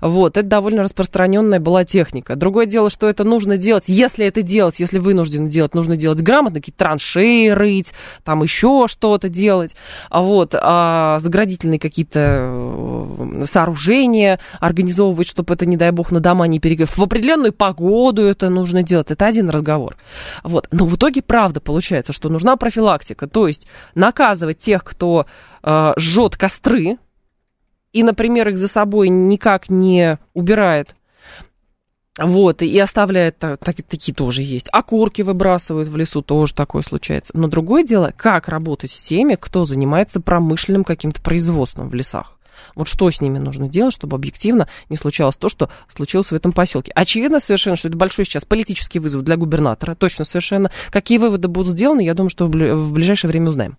Speaker 2: Вот, это довольно распространенная была техника. Другое дело, что это нужно делать, если это делать, если вынуждены делать, нужно делать грамотно, какие-то траншеи рыть, там еще что-то делать. А вот, а заградительные какие-то э, сооружения организовывать, чтобы это, не дай бог, на дома не перегрев. В определенную погоду это нужно делать. Это один разговор. Вот. Но в итоге правда получается, что нужна профилактика. То есть наказывать тех, кто э, жжет костры и, например, их за собой никак не убирает. Вот, и оставляет, та- так- такие тоже есть. Окурки выбрасывают в лесу, тоже такое случается. Но другое дело, как работать с теми, кто занимается промышленным каким-то производством в лесах. Вот что с ними нужно делать, чтобы объективно не случалось то, что случилось в этом поселке. Очевидно совершенно, что это большой сейчас политический вызов для губернатора, точно совершенно. Какие выводы будут сделаны, я думаю, что в ближайшее время узнаем.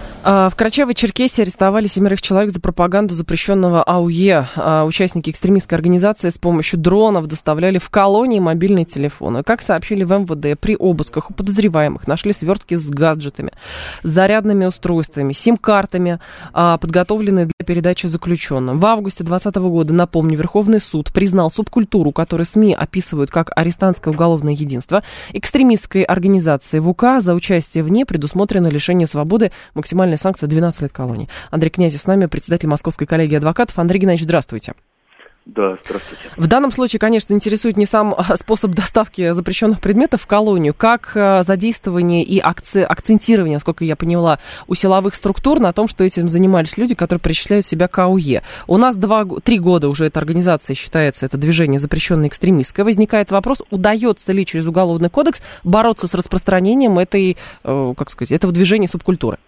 Speaker 2: А, В Карачаево-Черкесии арестовали семерых человек за пропаганду запрещенного АУЕ. А, Участники экстремистской организации с помощью дронов доставляли в колонии мобильные телефоны. Как сообщили в МВД, при обысках у подозреваемых нашли свертки с гаджетами, зарядными устройствами, сим-картами, а, подготовленные для передачи заключенным. В августе 2020 года, напомню, Верховный суд признал субкультуру, которую СМИ описывают как арестантское уголовное единство, экстремистской организации в УК за участие в ней предусмотрено лишение свободы максимальной санкция 12 лет колонии. Андрей Князев с нами, председатель Московской коллегии адвокатов. Андрей Геннадьевич, здравствуйте.
Speaker 8: Да, здравствуйте.
Speaker 2: В данном случае, конечно, интересует не сам а, способ доставки запрещенных предметов в колонию, как а, задействование и акци- акцентирование, насколько я поняла, у силовых структур на том, что этим занимались люди, которые причисляют себя к АУЕ. У нас два, три года уже эта организация считается, это движение запрещенное экстремистское. Возникает вопрос, удается ли через Уголовный кодекс бороться с распространением этой, э, как сказать, этого движения субкультуры?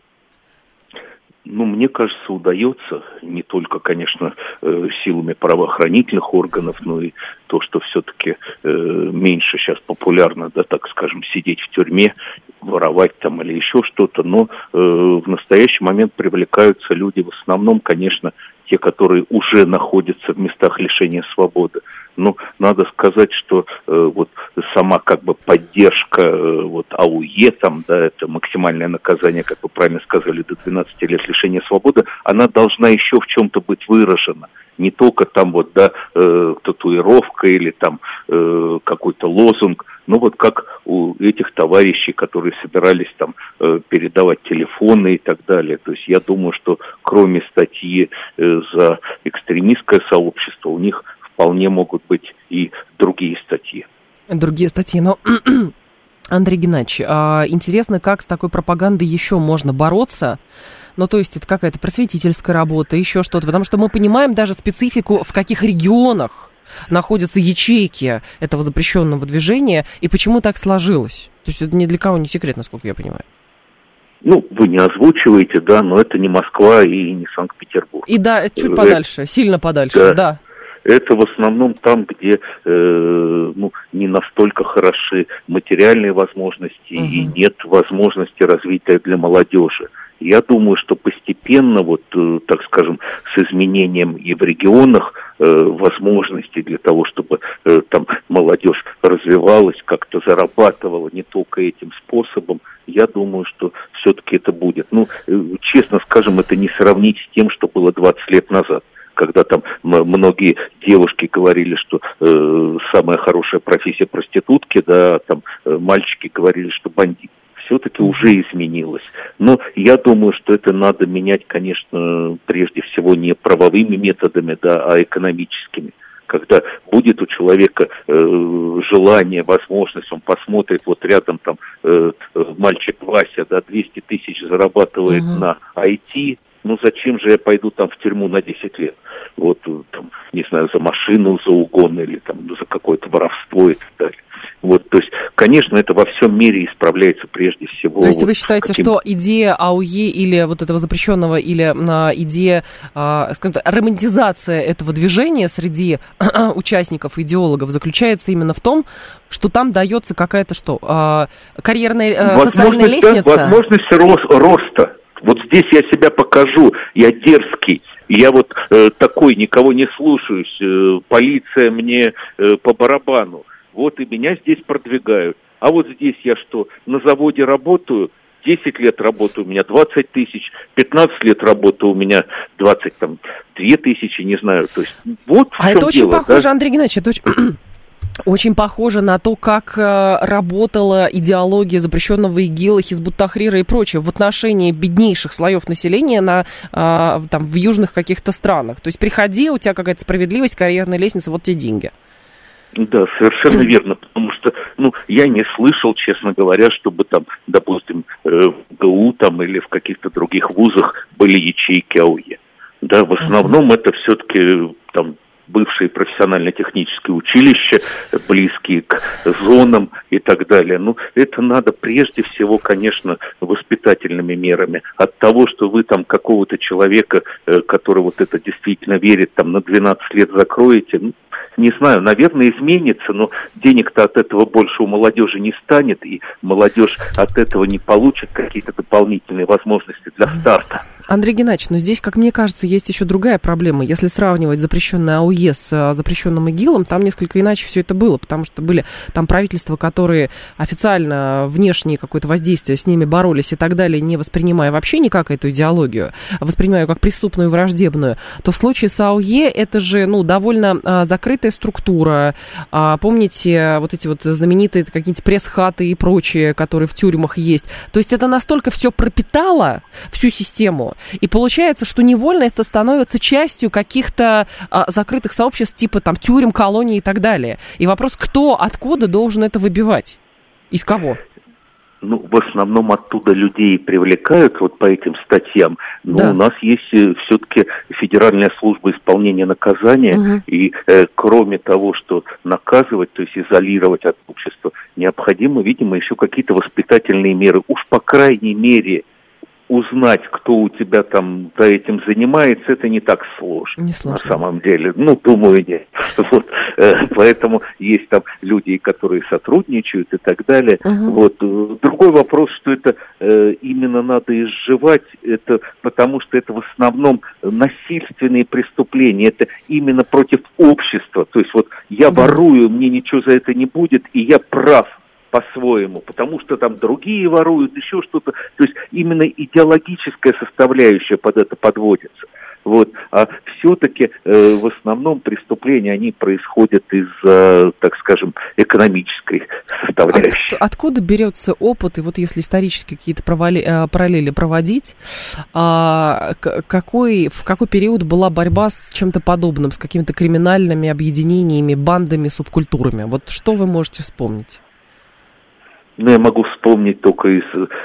Speaker 8: Ну, мне кажется, удается не только, конечно, э, силами правоохранительных органов, но и то, что все-таки э, меньше сейчас популярно, да, так скажем, сидеть в тюрьме, воровать там или еще что-то, но э, в настоящий момент привлекаются люди в основном, конечно, те, которые уже находятся в местах лишения свободы. Ну, надо сказать, что э, вот сама как бы поддержка э, вот АУЕ, там, да, это максимальное наказание, как вы правильно сказали, до 12 лет лишения свободы, она должна еще в чем-то быть выражена. Не только там вот, да, э, татуировка или там э, какой-то лозунг, ну вот как у этих товарищей, которые собирались там э, передавать телефоны и так далее. То есть я думаю, что кроме статьи э, за экстремистское сообщество, у них вполне могут быть и другие статьи.
Speaker 2: Другие статьи, но Андрей Геннадьевич, а, интересно, как с такой пропагандой еще можно бороться? Ну, то есть это какая-то просветительская работа, еще что-то, потому что мы понимаем даже специфику, в каких регионах находятся ячейки этого запрещенного движения, и почему так сложилось. То есть это ни для кого не секрет, насколько я понимаю.
Speaker 8: Ну, вы не озвучиваете, да, но это не Москва и не Санкт-Петербург.
Speaker 2: И да, это чуть э, подальше, сильно подальше, да. да
Speaker 8: это в основном там, где э, ну, не настолько хороши материальные возможности угу. и нет возможности развития для молодежи. Я думаю, что постепенно, вот, э, так скажем, с изменением и в регионах э, возможностей для того, чтобы э, там молодежь развивалась, как-то зарабатывала не только этим способом, я думаю, что все-таки это будет. Ну, э, честно скажем, это не сравнить с тем, что было 20 лет назад когда там многие девушки говорили, что э, самая хорошая профессия проститутки, да, там э, мальчики говорили, что бандит. Все-таки уже изменилось. Но я думаю, что это надо менять, конечно, прежде всего не правовыми методами, да, а экономическими когда будет у человека э, желание, возможность, он посмотрит, вот рядом там э, мальчик Вася, да, 200 тысяч зарабатывает uh-huh. на IT, ну зачем же я пойду там в тюрьму на 10 лет? Вот, там, не знаю, за машину, за угон или там за какое-то воровство и так далее. Вот, то есть, конечно, это во всем мире исправляется прежде всего.
Speaker 2: То есть вот вы считаете, каким... что идея АУЕ или вот этого запрещенного, или а, идея, а, скажем так, романтизация этого движения среди участников, идеологов заключается именно в том, что там дается какая-то что, а, карьерная, а, социальная лестница?
Speaker 8: Да, возможность рост, роста вот здесь я себя покажу, я дерзкий, я вот э, такой, никого не слушаюсь, э, полиция мне э, по барабану. Вот и меня здесь продвигают. А вот здесь я что, на заводе работаю, 10 лет работаю, у меня 20 тысяч, 15 лет работаю, у меня 20, там, 2 тысячи, не знаю. То есть вот
Speaker 2: А это очень дело, похоже, да? Андрей Геннадьевич, это очень очень похоже на то, как э, работала идеология запрещенного ИГИЛа, Хизбут-Тахрира и прочее в отношении беднейших слоев населения на, э, там, в южных каких-то странах. То есть приходи, у тебя какая-то справедливость, карьерная лестница, вот тебе деньги.
Speaker 8: Да, совершенно верно, потому что, ну, я не слышал, честно говоря, чтобы там, допустим, э, в ГУ там или в каких-то других вузах были ячейки АУЕ. Да, в основном это все-таки там бывшие профессионально-технические училища, близкие к зонам и так далее. Ну, это надо прежде всего, конечно, воспитательными мерами. От того, что вы там какого-то человека, э, который вот это действительно верит, там на 12 лет закроете, ну, не знаю, наверное, изменится, но денег-то от этого больше у молодежи не станет, и молодежь от этого не получит какие-то дополнительные возможности для старта.
Speaker 2: Андрей Геннадьевич, но здесь, как мне кажется, есть еще другая проблема. Если сравнивать запрещенное АУЕ с а, запрещенным ИГИЛом, там несколько иначе все это было, потому что были там правительства, которые официально внешнее какое-то воздействие с ними боролись и так далее, не воспринимая вообще никак эту идеологию, а воспринимая как преступную враждебную, то в случае с АУЕ это же ну, довольно а, закрытая структура. А, помните вот эти вот знаменитые какие-нибудь пресс-хаты и прочие, которые в тюрьмах есть. То есть это настолько все пропитало всю систему, И получается, что невольно это становится частью каких-то а, закрытых сообществ, типа там тюрем, колоний и так далее. И вопрос, кто, откуда должен это выбивать? Из кого?
Speaker 8: ну, в основном оттуда людей привлекают вот по этим статьям, но
Speaker 2: Да.
Speaker 8: у нас есть э, все-таки Федеральная служба исполнения наказания,
Speaker 2: Мгм.
Speaker 8: и э, кроме того, что наказывать, то есть изолировать от общества, необходимо, видимо, еще какие-то воспитательные меры. Уж по крайней мере узнать, кто у тебя там за этим занимается, это не так сложно.
Speaker 2: Не
Speaker 8: На
Speaker 2: сложно.
Speaker 8: самом деле, ну, думаю, нет. Вот, э, поэтому есть там люди, которые сотрудничают и так далее.
Speaker 2: Мгм.
Speaker 8: Вот. э, Другой вопрос, что это э, именно надо изживать, это потому что это в основном насильственные преступления, это именно против общества. То есть вот я
Speaker 2: Да.
Speaker 8: ворую, мне ничего за это не будет, и я прав по-своему, потому что там другие воруют, еще что-то. То есть именно идеологическая составляющая под это подводится. Вот. А все-таки э, в основном преступления, они происходят из, э, так скажем, экономической составляющей.
Speaker 2: От- откуда берется опыт, и вот если исторически какие-то провали- э, параллели проводить, а, какой, в какой период была борьба с чем-то подобным, с какими-то криминальными объединениями, бандами, субкультурами? Вот что вы можете вспомнить?
Speaker 8: Ну, я могу вспомнить только из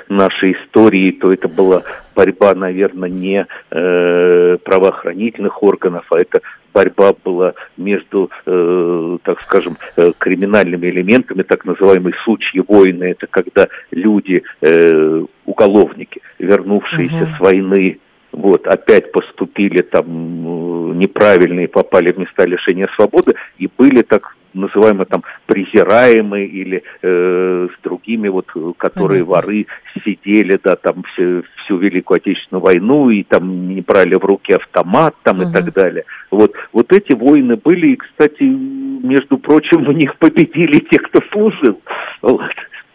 Speaker 8: нашей истории, то это была борьба, наверное, не э, правоохранительных органов, а это борьба была между, э, так скажем, э, криминальными элементами, так называемые сучьи войны. Это когда люди, э, уголовники, вернувшиеся
Speaker 2: Мгм.
Speaker 8: с войны, вот, опять поступили там э, неправильно и попали в места лишения свободы, и были так называемые там презираемые или э, с другими вот, э, которые
Speaker 2: Понятно.
Speaker 8: воры сидели, да, там всю, всю Великую Отечественную войну и там не брали в руки автомат там
Speaker 2: Мгм.
Speaker 8: и так далее. Вот, вот эти войны были, и, кстати, между прочим, в них победили те, кто служил. Вот.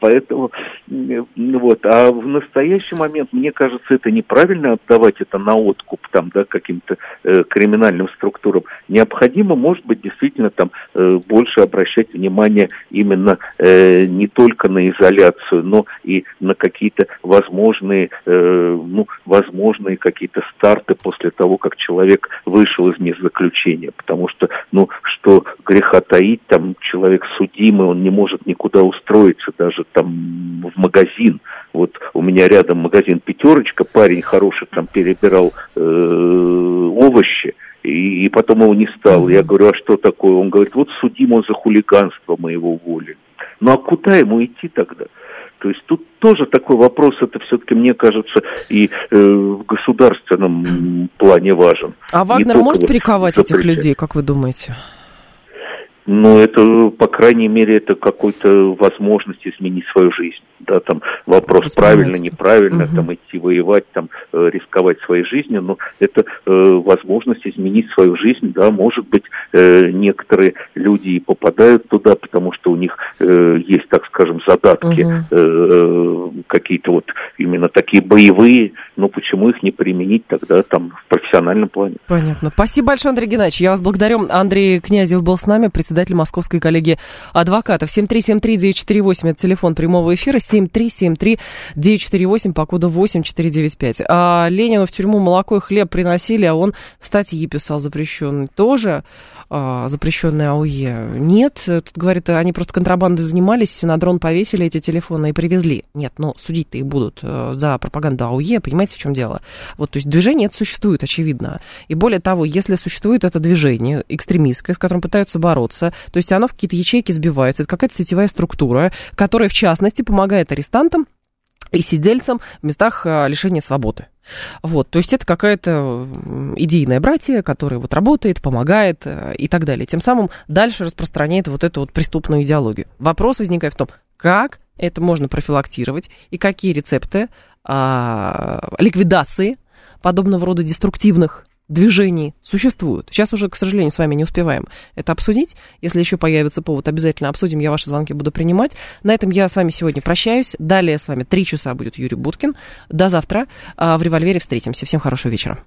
Speaker 8: Поэтому, вот, а в настоящий момент, мне кажется, это неправильно отдавать это на откуп там, да, каким-то э, криминальным структурам. Необходимо, может быть, действительно там э, больше обращать внимание именно э, не только на изоляцию, но и на какие-то возможные, э, ну, возможные какие-то старты после того, как человек вышел из мест заключения. Потому что, ну, что греха таить, там человек судимый, он не может никуда устроиться, даже там в магазин. Вот у меня рядом магазин «Пятерочка», парень хороший там перебирал э, овощи, и, и потом его не стало. Я говорю, а что такое? Он говорит, вот судим он за хулиганство, мы его уволили. Ну а куда ему идти тогда? То есть тут тоже такой вопрос, это все-таки, мне кажется, и э, в государственном плане важен.
Speaker 2: А
Speaker 8: Не
Speaker 2: Вагнер может
Speaker 8: вот
Speaker 2: перековать этих
Speaker 8: запрещать.
Speaker 2: людей, как вы думаете?
Speaker 8: Ну, это, по крайней мере, это какой-то возможность изменить свою жизнь. Да, там вопрос правильно, неправильно,
Speaker 2: Мгм.
Speaker 8: там идти воевать, там э, рисковать своей жизнью, но это э, возможность изменить свою жизнь, да, может быть, э, некоторые люди и попадают туда, потому что у них э, есть, так скажем, задатки
Speaker 2: Мгм.
Speaker 8: э, какие-то вот именно такие боевые, но почему их не применить тогда там в профессиональном плане?
Speaker 2: Понятно. Спасибо большое, Андрей Геннадьевич. Я вас благодарю. Андрей Князев был с нами, председатель Московской коллегии адвокатов. 7373948, это телефон прямого эфира, 7373948 по коду 8495. А Ленину в тюрьму молоко и хлеб приносили, а он статьи писал запрещенные. Тоже запрещенные АУЕ? Нет. Тут, говорит, они просто контрабандой занимались, на дрон повесили эти телефоны и привезли. Нет, но судить-то их будут э, за пропаганду АУЕ, понимаете, в чем дело? Вот, то есть движение это существует, очевидно. И более того, если существует это движение экстремистское, с которым пытаются бороться, то есть оно в какие-то ячейки сбивается, это какая-то сетевая структура, которая, в частности, помогает арестантам и сидельцам в местах а, лишения свободы. Вот, то есть это какая-то м, идейная братья, которая вот работает, помогает э, и так далее. Тем самым дальше распространяет вот эту вот преступную идеологию. Вопрос возникает в том, как это можно профилактировать и какие рецепты а, ликвидации подобного рода деструктивных движений существуют. Сейчас уже, к сожалению, с вами не успеваем это обсудить. Если еще появится повод, обязательно обсудим. Я ваши звонки буду принимать. На этом я с вами сегодня прощаюсь. Далее с вами три часа будет Юрий Буткин. До завтра. А, В «Револьвере» встретимся. Всем хорошего вечера.